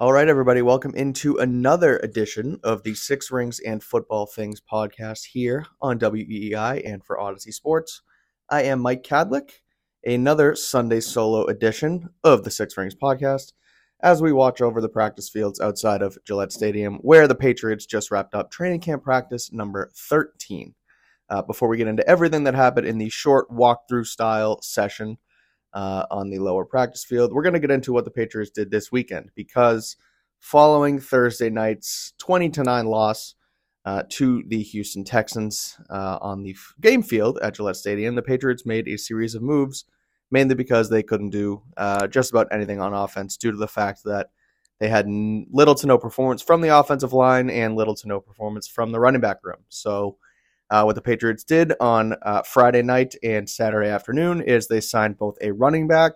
All right, everybody, welcome into another edition of the Six Rings and Football Things podcast here on WEEI and for Audacy Sports. I am Mike Kadlick, another Sunday solo edition of the Six Rings podcast as we watch over the practice fields outside of Gillette Stadium, where the Patriots just wrapped up training camp practice number 13. Uh, before we get into everything that happened in the short walkthrough style session, uh, on the lower practice field. We're going to get into what the Patriots did this weekend because following Thursday night's 20 to 9 loss uh, to the Houston Texans uh, on the game field at Gillette Stadium, the Patriots made a series of moves, mainly because they couldn't do uh, just about anything on offense due to the fact that they had little to no performance from the offensive line and little to no performance from the running back room. So, uh, what the Patriots did on uh, Friday night and Saturday afternoon is they signed both a running back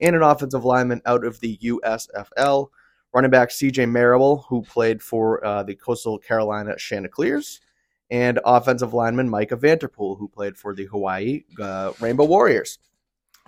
and an offensive lineman out of the USFL. Running back CJ Marable, who played for uh, the Coastal Carolina Chanticleers, and offensive lineman Micah Vanterpool, who played for the Hawaii uh, Rainbow Warriors.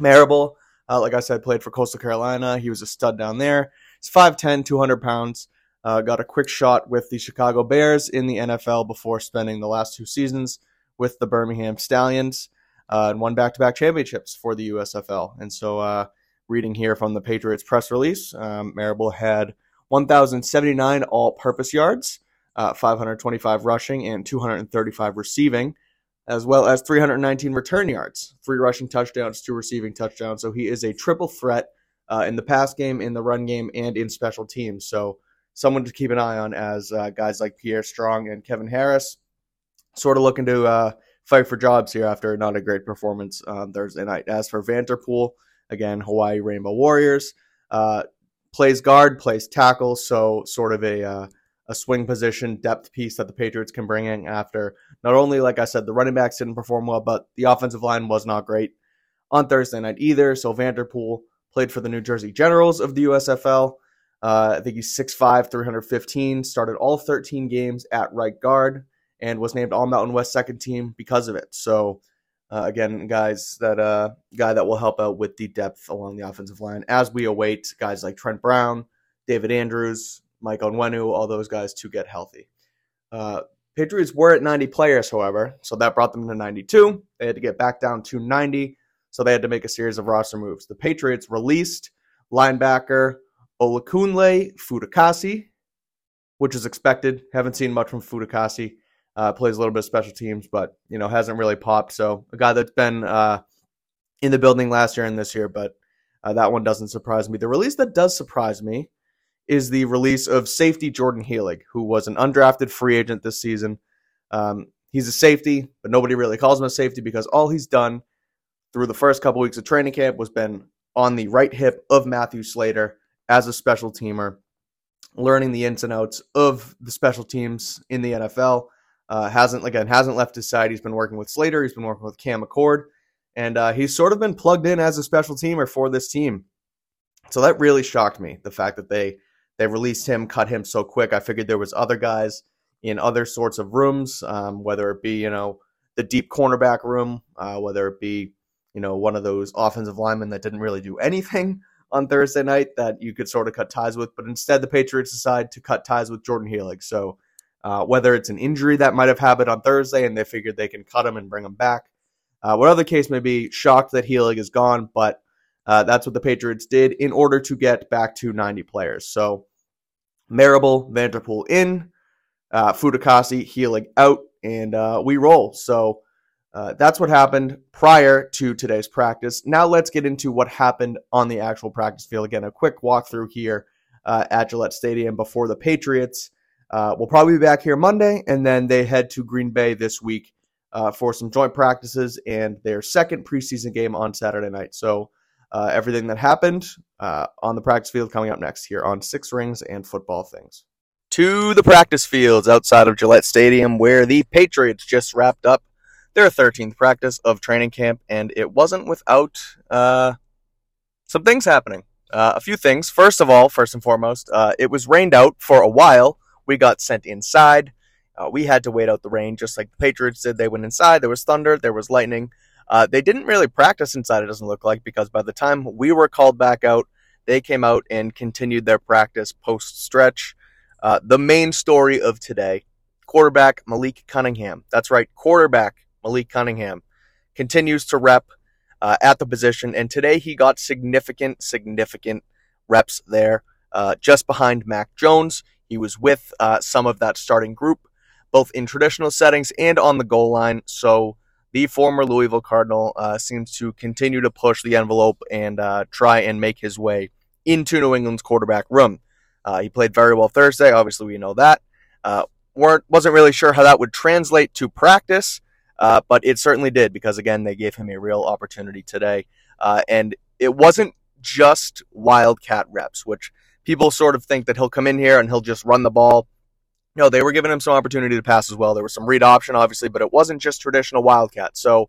Marable, uh, like I said, played for Coastal Carolina. He was a stud down there. He's 5'10, 200 pounds. Uh, got a quick shot with the Chicago Bears in the NFL before spending the last two seasons with the Birmingham Stallions uh, and won back to back championships for the USFL. And so, uh, reading here from the Patriots press release, um, Marable had 1,079 all purpose yards, uh, 525 rushing, and 235 receiving, as well as 319 return yards, three rushing touchdowns, two receiving touchdowns. So, he is a triple threat uh, in the pass game, in the run game, and in special teams. So, someone to keep an eye on as uh, guys like Pierre Strong and Kevin Harris sort of looking to uh, fight for jobs here after not a great performance on Thursday night. As for Vanterpool, again, Hawaii Rainbow Warriors, uh, plays guard, plays tackle, so sort of a uh, a swing position depth piece that the Patriots can bring in after not only, like I said, the running backs didn't perform well, but the offensive line was not great on Thursday night either. So Vanterpool played for the New Jersey Generals of the USFL. Uh, I think he's 6'5, 315, started all 13 games at right guard, and was named All Mountain West second team because of it. So, uh, again, guys, that uh, guy that will help out with the depth along the offensive line as we await guys like Trent Brown, David Andrews, Mike Onwenu, all those guys to get healthy. Uh, Patriots were at 90 players, however, so that brought them to 92. They had to get back down to 90, so they had to make a series of roster moves. The Patriots released linebacker Olakunle Fatukasi, which is expected. Haven't seen much from Fatukasi. Uh, plays a little bit of special teams, but you know hasn't really popped. So a guy that's been uh, in the building last year and this year, but uh, that one doesn't surprise me. The release that does surprise me is the release of safety Jourdan Heilig, who was an undrafted free agent this season. Um, he's a safety, but nobody really calls him a safety because all he's done through the first couple weeks of training camp was been on the right hip of Matthew Slater as a special teamer, learning the ins and outs of the special teams in the NFL. Uh, hasn't again hasn't left his side. He's been working with Slater. He's been working with Cam Achord, and uh, he's sort of been plugged in as a special teamer for this team. So that really shocked me. The fact that they they released him, cut him so quick. I figured there was other guys in other sorts of rooms, um, whether it be you know the deep cornerback room, uh, whether it be you know one of those offensive linemen that didn't really do anything, on Thursday night that you could sort of cut ties with, but instead the Patriots decide to cut ties with Jourdan Heilig. So uh, whether it's an injury that might have happened on Thursday and they figured they can cut him and bring him back, uh, whatever the case may be, shocked that Heilig is gone, but uh, that's what the Patriots did in order to get back to 90 players. So Marable, Vanterpool in, uh, Fatukasi, Heilig out, and uh, we roll. So uh, that's what happened prior to today's practice. Now let's get into what happened on the actual practice field. Again, a quick walkthrough here uh, at Gillette Stadium before the Patriots. Uh, we'll probably be back here Monday, and then they head to Green Bay this week uh, for some joint practices and their second preseason game on Saturday night. So uh, everything that happened on the practice field coming up next here on Six Rings and Football Things. To the practice fields outside of Gillette Stadium, where the Patriots just wrapped up their 13th practice of training camp, and it wasn't without uh, some things happening. Uh, a few things. First of all, first and foremost, uh, it was rained out for a while. We got sent inside. Uh, we had to wait out the rain, just like the Patriots did. They went inside. There was thunder. There was lightning. Uh, they didn't really practice inside. It doesn't look like because by the time we were called back out, they came out and continued their practice post stretch. Uh, the main story of today quarterback Malik Cunningham. That's right, quarterback Malik Cunningham continues to rep uh, at the position, and today he got significant, significant reps there, uh, just behind Mac Jones. He was with uh, some of that starting group, both in traditional settings and on the goal line. So the former Louisville Cardinal uh, seems to continue to push the envelope and uh, try and make his way into New England's quarterback room. Uh, he played very well Thursday. Obviously, we know that. Weren't wasn't really sure how that would translate to practice, uh, but it certainly did because again they gave him a real opportunity today, uh, and it wasn't just wildcat reps, which people sort of think that he'll come in here and he'll just run the ball. No, they were giving him some opportunity to pass as well. There was some read option, obviously, but it wasn't just traditional wildcat. So,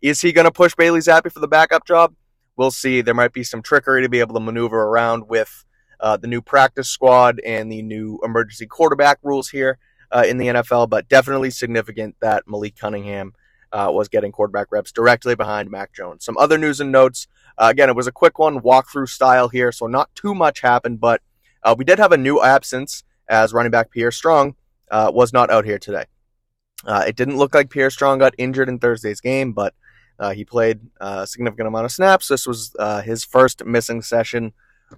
is he going to push Bailey Zappe for the backup job? We'll see. There might be some trickery to be able to maneuver around with uh, the new practice squad and the new emergency quarterback rules here uh, in the NFL, but definitely significant that Malik Cunningham uh, was getting quarterback reps directly behind Mac Jones. Some other news and notes. Uh, again, it was a quick one, walkthrough style here, so not too much happened, but uh, we did have a new absence as running back Pierre Strong uh, was not out here today. it didn't look like Pierre Strong got injured in Thursday's game, but uh, he played a significant amount of snaps. This was uh, his first missing session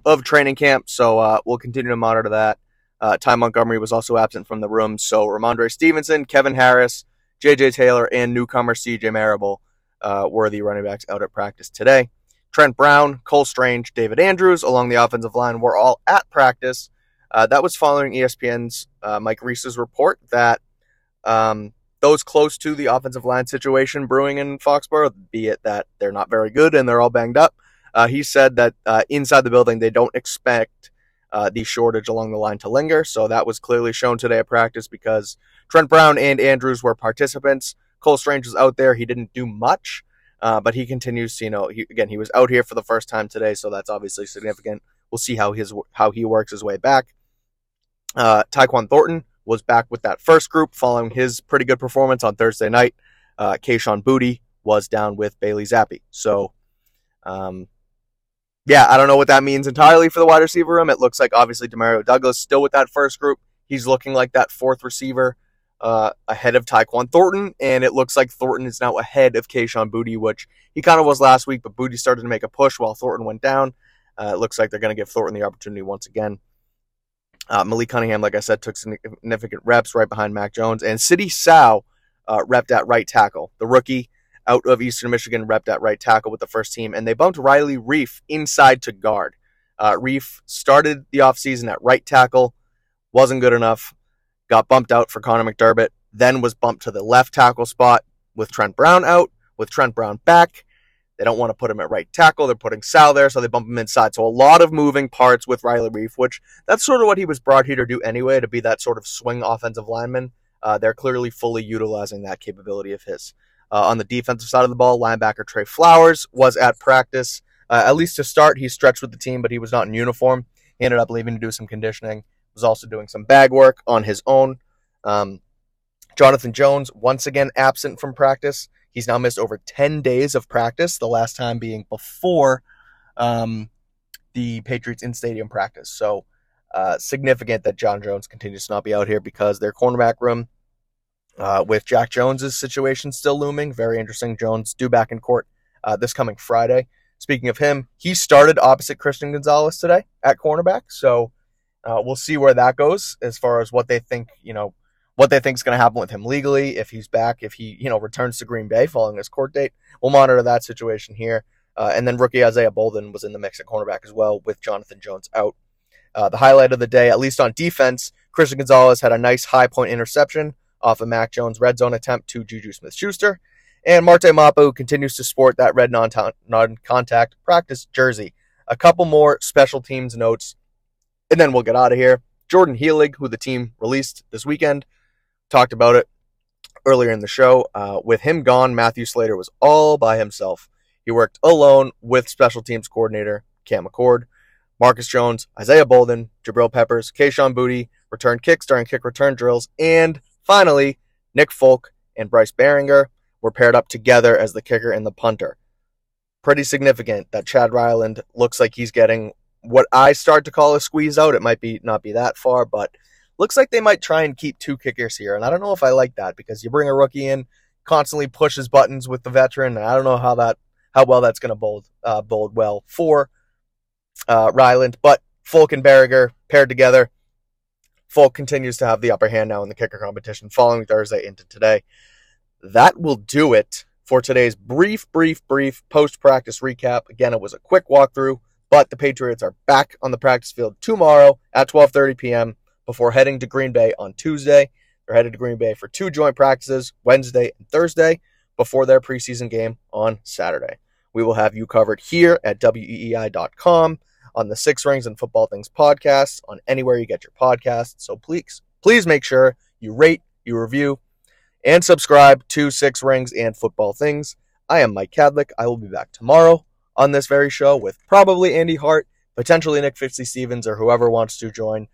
of training camp, so uh, we'll continue to monitor that. Uh, Ty Montgomery was also absent from the room, so Rhamondre Stevenson, Kevin Harris, J.J. Taylor, and newcomer C.J. Marable uh, were the running backs out at practice today. Trent Brown, Cole Strange, David Andrews along the offensive line were all at practice. Uh, that was following ESPN's Mike Reiss's report that um, those close to the offensive line situation brewing in Foxborough, be it that they're not very good and they're all banged up, uh, he said that uh, inside the building they don't expect uh, the shortage along the line to linger. So that was clearly shown today at practice because Trent Brown and Andrews were participants. Cole Strange was out there. He didn't do much, uh, but he continues to, you know, he, again, he was out here for the first time today, so that's obviously significant. We'll see how his how he works his way back. Uh, Tyquan Thornton was back with that first group following his pretty good performance on Thursday night. Uh, Kayshon Boutte was down with Bailey Zappe. So, um, yeah, I don't know what that means entirely for the wide receiver room. It looks like obviously Demario Douglas still with that first group. He's looking like that fourth receiver uh, ahead of Tyquan Thornton, and it looks like Thornton is now ahead of Kayshon Boutte, which he kind of was last week, but Boutte started to make a push while Thornton went down. Uh, it looks like they're going to give Thornton the opportunity once again. Uh, Malik Cunningham, like I said, took significant reps right behind Mac Jones, and Sidy Sow uh, repped at right tackle. The rookie out of Eastern Michigan repped at right tackle with the first team, and they bumped Riley Reiff inside to guard. Uh, Reiff started the offseason at right tackle, wasn't good enough, got bumped out for Connor McDermott, then was bumped to the left tackle spot with Trent Brown out, with Trent Brown back. They don't want to put him at right tackle. They're putting Sal there, so they bump him inside. So a lot of moving parts with Riley Reiff, which that's sort of what he was brought here to do anyway, to be that sort of swing offensive lineman. Uh, they're clearly fully utilizing that capability of his. Uh, on the defensive side of the ball, linebacker Trey Flowers was at practice. Uh, at least to start, he stretched with the team, but he was not in uniform. He ended up leaving to do some conditioning. Was also doing some bag work on his own. Um, Jonathan Jones once again absent from practice. He's now missed over 10 days of practice, the last time being before um, the Patriots in stadium practice. So uh, significant that John Jones continues to not be out here because their cornerback room, uh, with Jack Jones's situation still looming, very interesting. Jones due back in court uh, this coming Friday. Speaking of him, he started opposite Christian Gonzalez today at cornerback. So uh, we'll see where that goes as far as what they think, you know, what they think is going to happen with him legally, if he's back, if he, you know, returns to Green Bay following his court date. We'll monitor that situation here. Uh, and then rookie Isaiah Bolden was in the mix at cornerback as well with Jonathan Jones out. Uh, the highlight of the day, at least on defense, Christian Gonzalez had a nice high point interception off of Mac Jones red zone attempt to Juju Smith Schuster. And Marte Mapu continues to sport that red non contact practice jersey. A couple more special teams notes, and then we'll get out of here. Jourdan Heilig, who the team released this weekend, talked about it earlier in the show. Uh, with him gone, Matthew Slater was all by himself. He worked alone with special teams coordinator Cam Achord, Marcus Jones, Isaiah Bolden, Jabril Peppers, Kayshon Boutte, return kicks during kick return drills, and finally, Nick Folk and Bryce Baringer were paired up together as the kicker and the punter. Pretty significant that Chad Ryland looks like he's getting what I start to call a squeeze out. It might be not be that far, but looks like they might try and keep two kickers here. And I don't know if I like that because you bring a rookie in, constantly pushes buttons with the veteran, and I don't know how that how well that's going to bold uh, bold well for uh, Ryland. But Folk and Baringer paired together. Folk continues to have the upper hand now in the kicker competition following Thursday into today. That will do it for today's brief, brief, brief post practice recap. Again, it was a quick walkthrough, but the Patriots are back on the practice field tomorrow at 12:30 p.m. before heading to Green Bay on Tuesday. They're headed to Green Bay for two joint practices, Wednesday and Thursday, before their preseason game on Saturday. We will have you covered here at weei.com on the Six Rings and Football Things podcast on anywhere you get your podcasts. So please, please make sure you rate, you review, and subscribe to Six Rings and Football Things. I am Mike Kadlick. I will be back tomorrow on this very show with probably Andy Hart, potentially Nick Fitzstevens, or whoever wants to join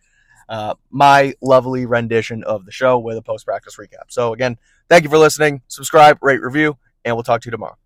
uh, my lovely rendition of the show with a post practice recap. So, again, thank you for listening. Subscribe, rate, review, and we'll talk to you tomorrow.